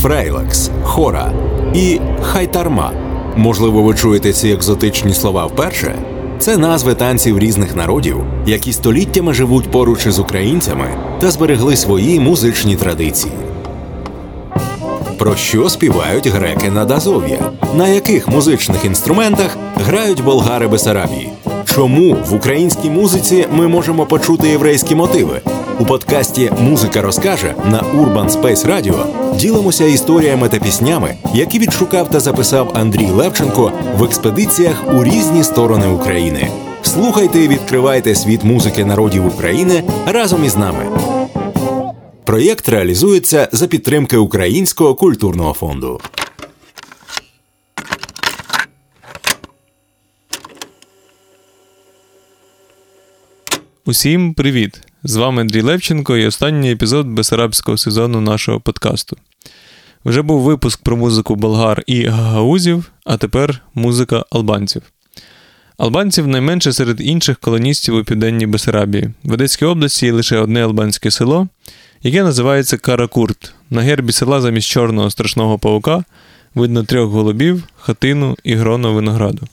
фрейлекс, хора і хайтарма. Можливо, ви чуєте ці екзотичні слова вперше. Це назви танців різних народів, які століттями живуть поруч із українцями та зберегли свої музичні традиції. Про що співають греки над Азов'я? На яких музичних інструментах грають болгари Бесарабії? Чому в українській музиці ми можемо почути єврейські мотиви? У подкасті Музика розкаже на Urban Space Radio ділимося історіями та піснями, які відшукав та записав Андрій Левченко в експедиціях у різні сторони України. Слухайте і відкривайте світ музики народів України разом із нами. Проєкт реалізується за підтримки Українського культурного фонду. Усім привіт! З вами Андрій Левченко і останній епізод Бесарабського сезону нашого подкасту. Вже був випуск про музику болгар і гагаузів, а тепер музика албанців. Албанців найменше серед інших колоністів у південній Бесарабії. В Одеській області є лише одне албанське село, яке називається Каракурт. На гербі села замість чорного страшного паука видно трьох голубів, хатину і гроно винограду.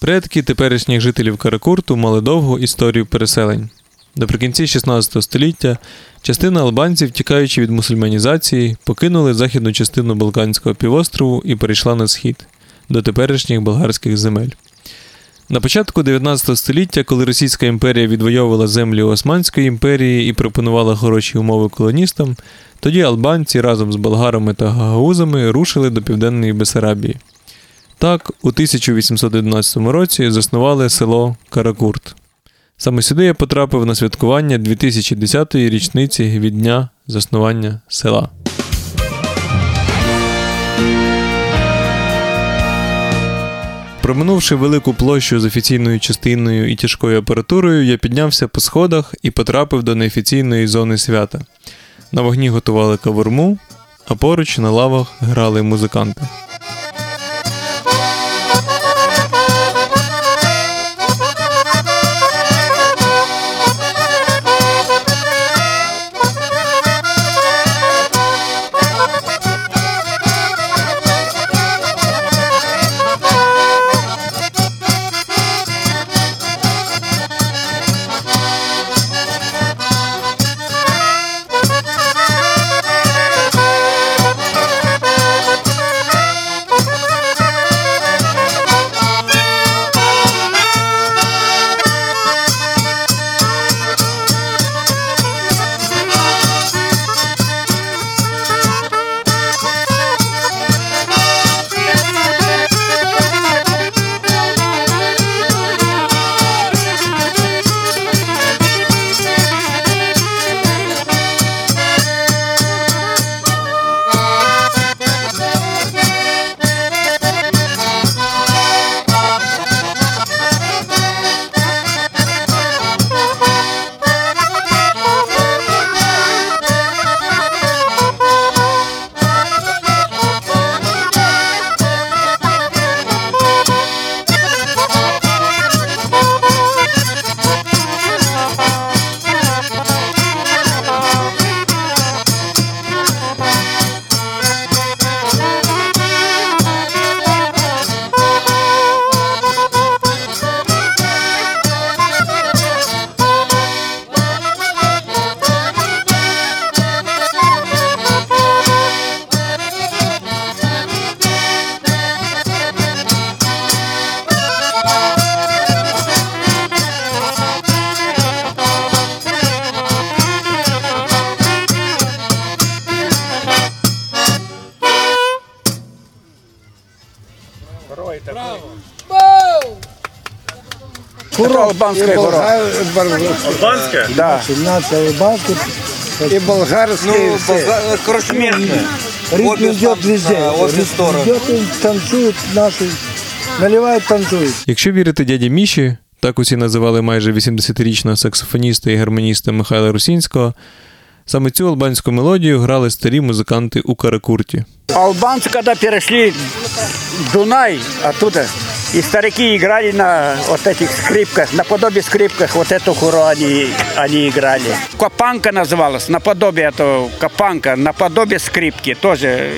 Предки теперішніх жителів Каракурту мали довгу історію переселень. Наприкінці 16 століття частина албанців, тікаючи від мусульманізації, покинули західну частину Балканського півострову і перейшла на схід до теперішніх болгарських земель. На початку 19 століття, коли Російська імперія відвоювала землі Османської імперії і пропонувала хороші умови колоністам, тоді албанці разом з болгарами та гагаузами рушили до південної Бесарабії. Так, у 1811 році заснували село Каракурт. Саме сюди я потрапив на святкування 2010-ї річниці від дня заснування села. Проминувши велику площу з офіційною частиною і тяжкою апаратурою, я піднявся по сходах і потрапив до неофіційної зони свята. На вогні готували кавурму, а поруч на лавах грали музиканти. Хуро албанское хуро. Албанське? Да. Нация албанская. И болгарские Ну, все. болга- короче, местные. Ритм Обе идет стан- везде. да, обе Ритм стороны. идет, и танцуют наши. Наливают, танцуют. Якщо вірити дяді Міші, так усі називали майже 80-річного саксофоніста і гармоніста Михайла Русінського, саме цю албанську мелодію грали старі музиканти у Каракурті. Албанцы, когда перешли Дунай, оттуда И старики играли на вот этих скрипках, наподобие скрипках, вот эту хору они, они играли. Копанка называлась, наподобие этого копанка, наподобие скрипки, тоже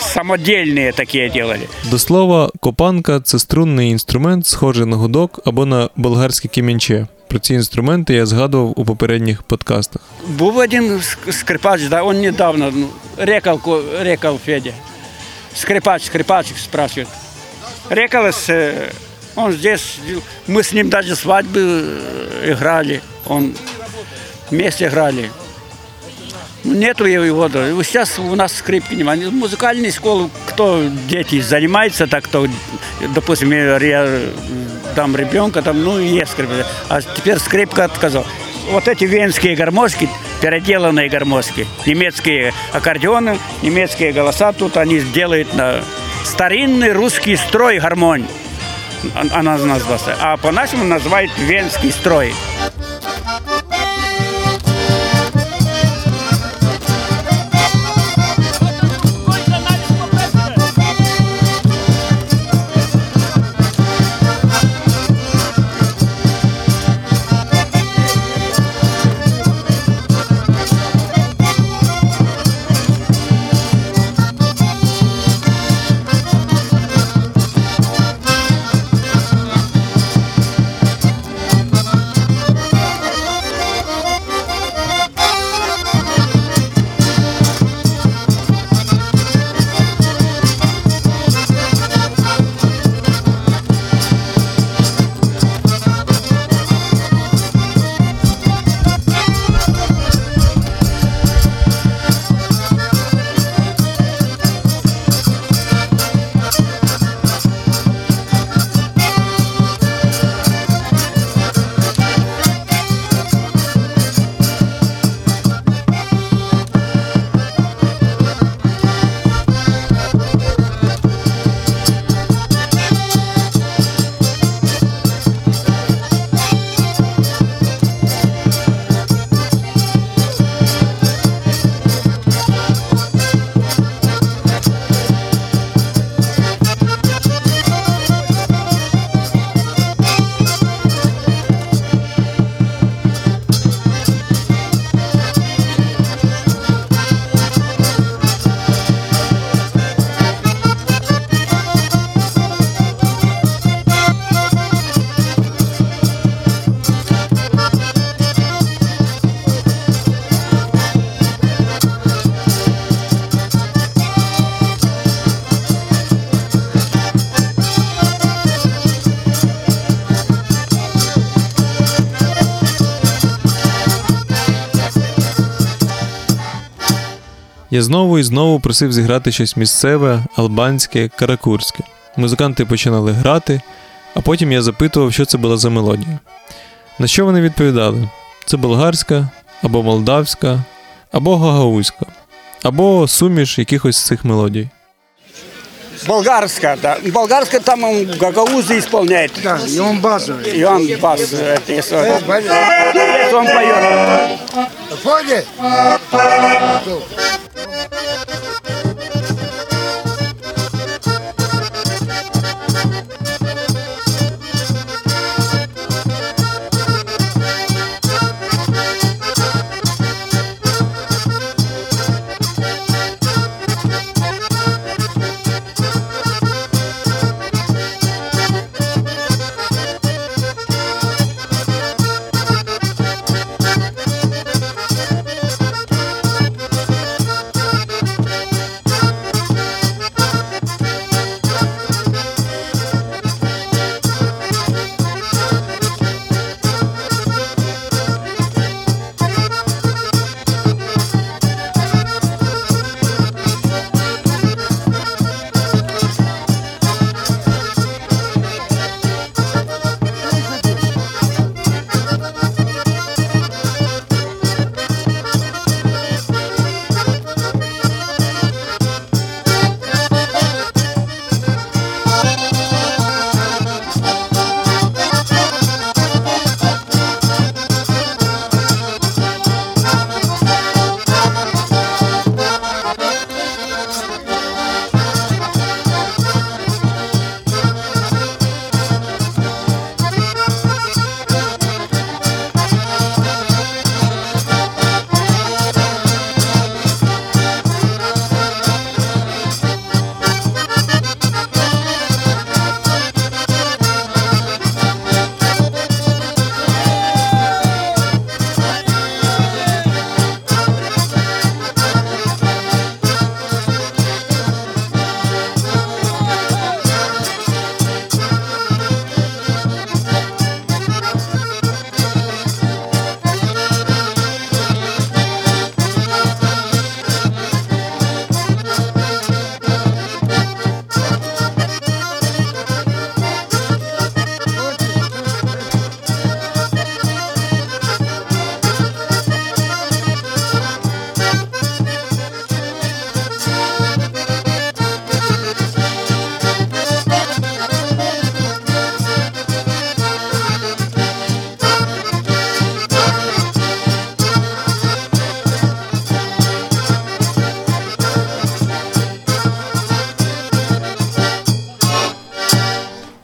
самодельные такие делали. До слова, копанка це струнний інструмент, схожий на гудок або на болгарське кімінче. Про ці інструменти я згадував у попередніх подкастах. Был один ск- скрипач, да, он недавно, ну, рекал, ко- рекал Федя. Скрипач, скрипачик спрашивает. Рекалось, э, он здесь, мы с ним даже свадьбы э, играли, он вместе играли. Ну, Нету его, Сейчас у нас скрипки не Музыкальные школы, кто дети занимается, так кто, допустим, я дам ребенка, там, ну, есть скрипка. А теперь скрипка отказал. Вот эти венские гармошки, переделанные гармошки, немецкие аккордеоны, немецкие голоса, тут они делают на старинный русский строй гармонь. Он- Она называется. А по-нашему называют венский строй. Я знову і знову просив зіграти щось місцеве, албанське, каракурське. Музиканти починали грати, а потім я запитував, що це була за мелодія. На що вони відповідали? Це болгарська, або молдавська, або гагаузька, або суміш якихось з цих мелодій Болгарская, да. Болгарская там он гагаузы исполняет. Да, и он базовый. И он бас, это, если, если он поет. Понял?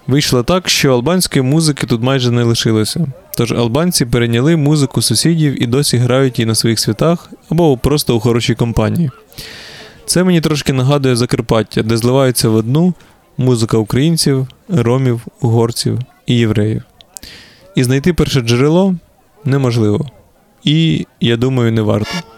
Вийшло так, що албанської музики тут майже не лишилося. Тож албанці перейняли музику сусідів і досі грають її на своїх святах або просто у хорошій компанії. Це мені трошки нагадує Закарпаття, де зливаються в одну музика українців, ромів, угорців і євреїв. І знайти перше джерело неможливо. І, я думаю, не варто.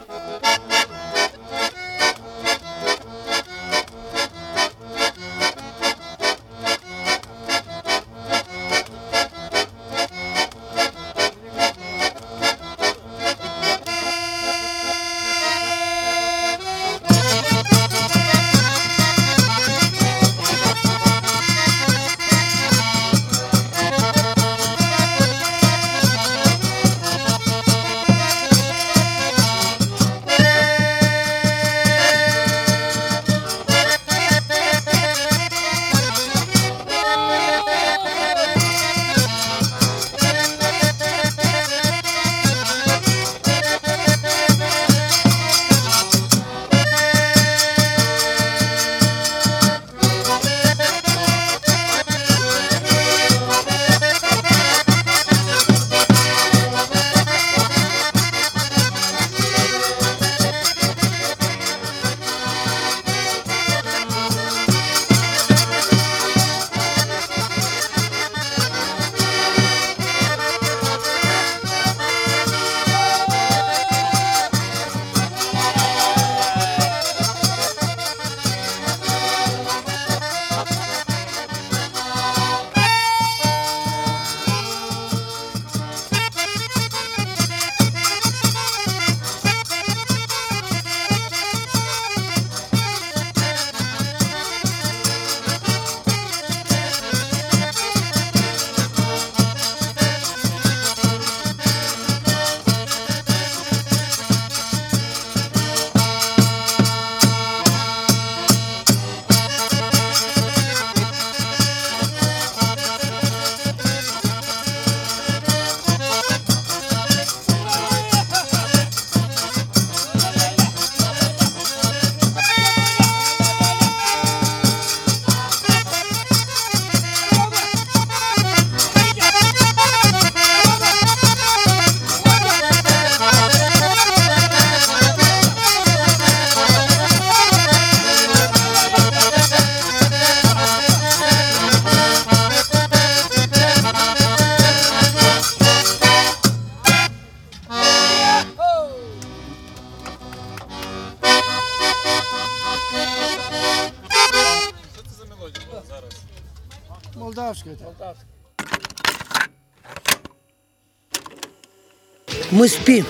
Мы спим.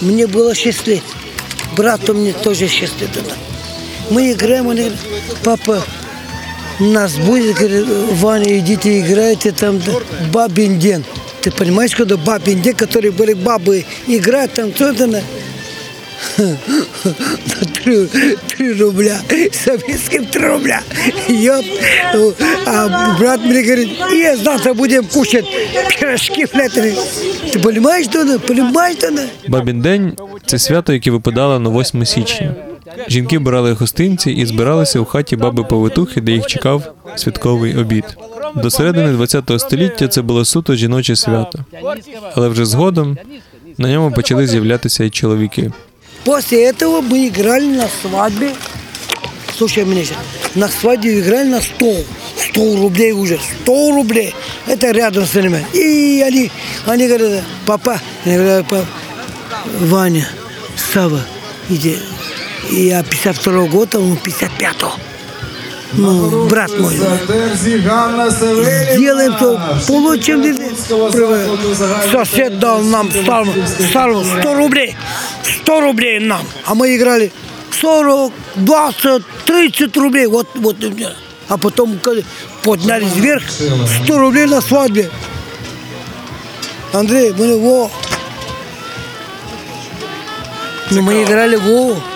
Мне было 6 лет. Брату мне тоже 6 лет. Мы играем, он играет. Папа нас будет, говорит, Ваня, идите играйте там бабин день. Ты понимаешь, когда бабин день, которые были бабы, играют там, кто это на... На три, три рубля. Советским три рубля. Ёп. А брат мне говорит, и завтра будем кушать пирожки флетовые. Ты понимаешь, что она? Понимаешь, что она? Бабін день це свято, яке випадало на 8 січня. Жінки брали гостинці і збиралися у хаті баби Повитухи, де їх чекав святковий обід. До середини ХХ століття це було суто жіноче свято, але вже згодом на ньому почали з'являтися й чоловіки. После этого мы играли на свадьбе. Слушай меня сейчас. На свадьбе играли на 100. 100 рублей уже. 100 рублей. Это рядом с ними. И они, они говорят, папа, я говорю, папа, Ваня, Сава, иди. И я 52 года, он 55-го. Ну, брат мой. Сделаем то, получим Сосед дал нам старому, старому 100 рублей. 100 рублей нам. А мы играли 40, 20, 30 рублей. Вот, вот. А потом поднялись вверх, 100 рублей на свадьбе. Андрей, мы во. Ну, мы играли во.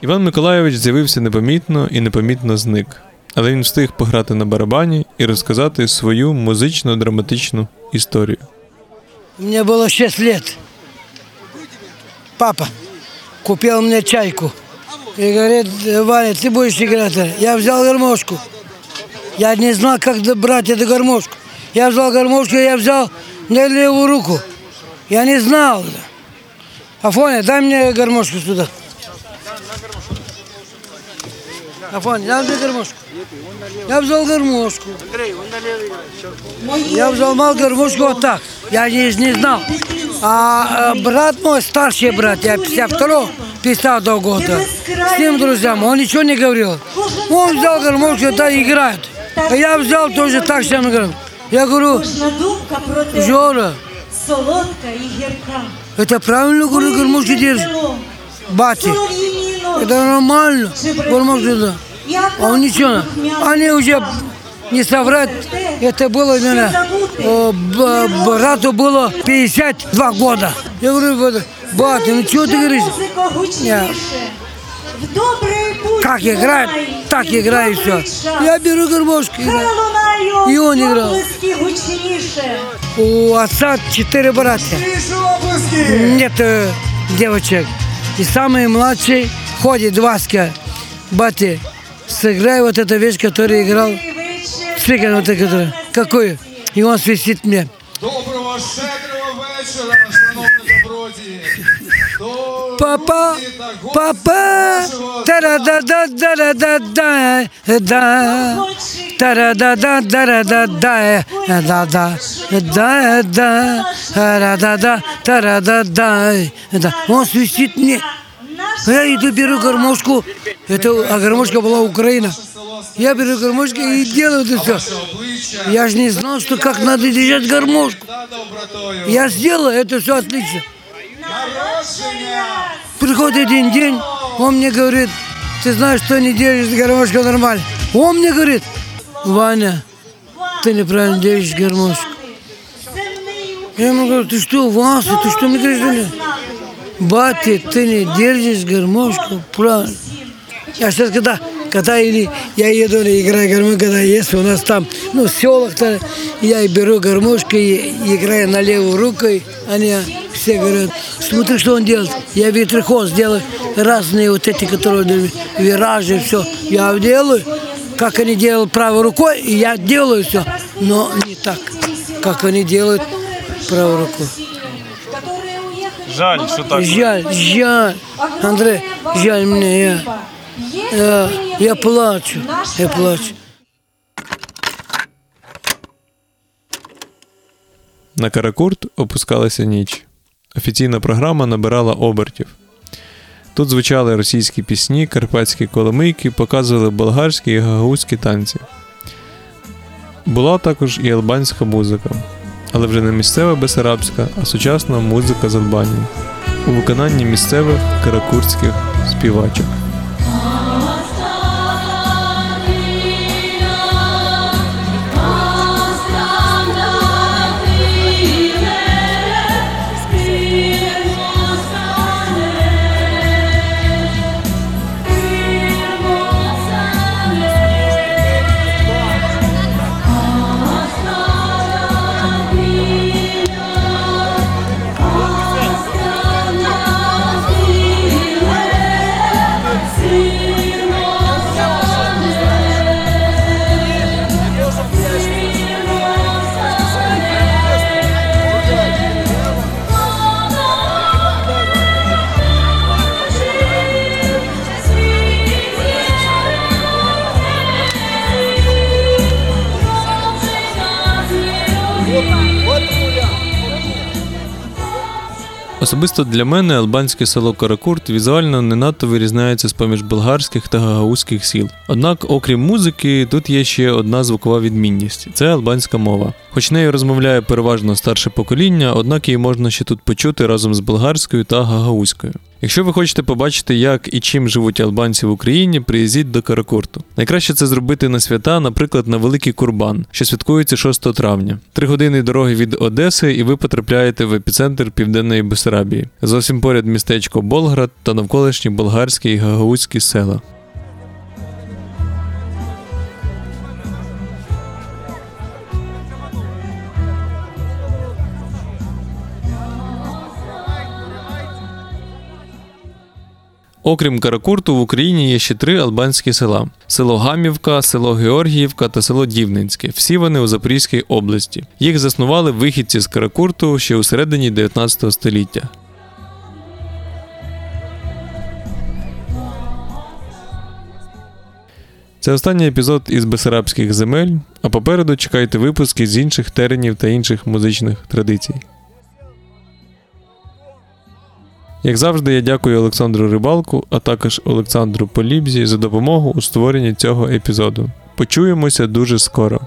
Іван Миколайович з'явився непомітно і непомітно зник. Але він встиг пограти на барабані і розказати свою музично-драматичну історію. Мне было 6 лет. Папа купил мне чайку. И говорит, Ваня, ты будешь играть. Я взял гармошку. Я не знал, как брать эту гармошку. Я взял гармошку, я взял на левую руку. Я не знал. Афоня, дай мне гармошку сюда. Афоня, дай мне гармошку. Я взял гармошку. Я взял мал гармошку вот так. Я не, не знал. А э, брат мой, старший брат, я 52 52 года, с ним друзьям, он ничего не говорил. Он взял гармошку, да, играет. А я взял тоже так же играю. Я говорю, Жора, это правильно, говорю, гармошку держишь? Бати, это нормально, гармошку, да. А он ничего, они уже не соврать, это было, наверное, э, б- брату было 52 года. Я говорю, «Бат- батя, ну что ты говоришь? Музика гучніше. Я- В добрий путь Как играет, лунай, так і играю в все. добрий час. Я беру гармошку, Хай играю. лунають І он играл. оплески гучніше. У отца четыре брата. Нет э, девочек. И самый младший ходит, Васька. Бати, сыграй вот эту вещь, которую играл. Добрий вечір. Цыган вот эту, которую. Какую? И он свистит мне. Доброго щедрого вечора, шановні добродії. До Папа, руки та гості папа, нашого тара-да-да-да-да-да, да, тара-да-да-да-да-да, да-да, да-да, тара-да-да, тара-да-да, да. Он свистит мне. Я иду, беру гармошку. Это, а гармошка была Украина. Я беру гармошку и делаю это все. Я же не знал, что как надо держать гармошку. Я сделал, это все отлично. Приходит один день, он мне говорит, ты знаешь, что не держишь гармошку нормально. Он мне говорит, Ваня, ты неправильно держишь гармошку. Я ему говорю, ты что, Вася, ты что мне говоришь? Ваня?» Батя, ты не держишь гармошку правильно. А сейчас, когда, когда или я еду или играю гармошку, когда есть у нас там, ну, в селах-то, я и беру гармошку и играю на левую руку, и они все говорят, смотри, что он делает. Я ветроход сделаю, разные вот эти, которые виражи, все. Я делаю, как они делают правой рукой, и я делаю все, но не так, как они делают правой рукой. Жаль, що так. Жаль, жаль, Андрей, жаль мне, я, я, я плачу, я плачу. На Каракурт опускалася ніч. Офіційна програма набирала обертів. Тут звучали російські пісні, карпатські коломийки, показували болгарські і гагаузькі танці. Була також і албанська музика, але вже не місцева бесарабська, а сучасна музика з Албанії у виконанні місцевих каракурських співачок. Особисто для мене албанське село Каракурт візуально не надто вирізняється з поміж болгарських та гагаузьких сіл. Однак, окрім музики, тут є ще одна звукова відмінність це албанська мова. Хоч нею розмовляє переважно старше покоління, однак її можна ще тут почути разом з болгарською та гагаузькою. Якщо ви хочете побачити, як і чим живуть албанці в Україні, приїздіть до Каракурту. Найкраще це зробити на свята, наприклад, на Великий Курбан, що святкується 6 травня. Три години дороги від Одеси, і ви потрапляєте в епіцентр Південної Бесарабії. Зовсім поряд містечко Болград та навколишні болгарські і гагаузькі села. Окрім Каракурту, в Україні є ще три албанські села: село Гамівка, село Георгіївка та село Дівненське. Всі вони у Запорізькій області. Їх заснували вихідці з Каракурту ще у середині 19 століття. Це останній епізод із Бесарабських земель, а попереду чекайте випуски з інших теренів та інших музичних традицій. Як завжди, я дякую Олександру Рибалку, а також Олександру Полібзі за допомогу у створенні цього епізоду. Почуємося дуже скоро.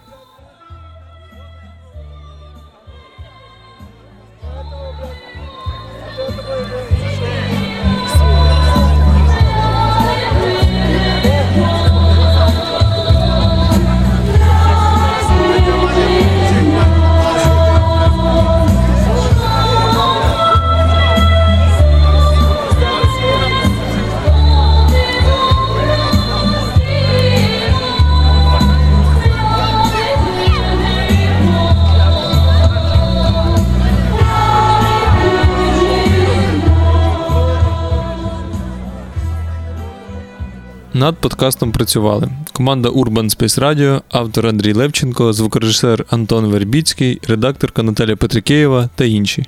Над подкастом працювали команда Urban Space Radio, автор Андрій Левченко, звукорежисер Антон Вербіцький, редакторка Наталя Петрикеєва та інші.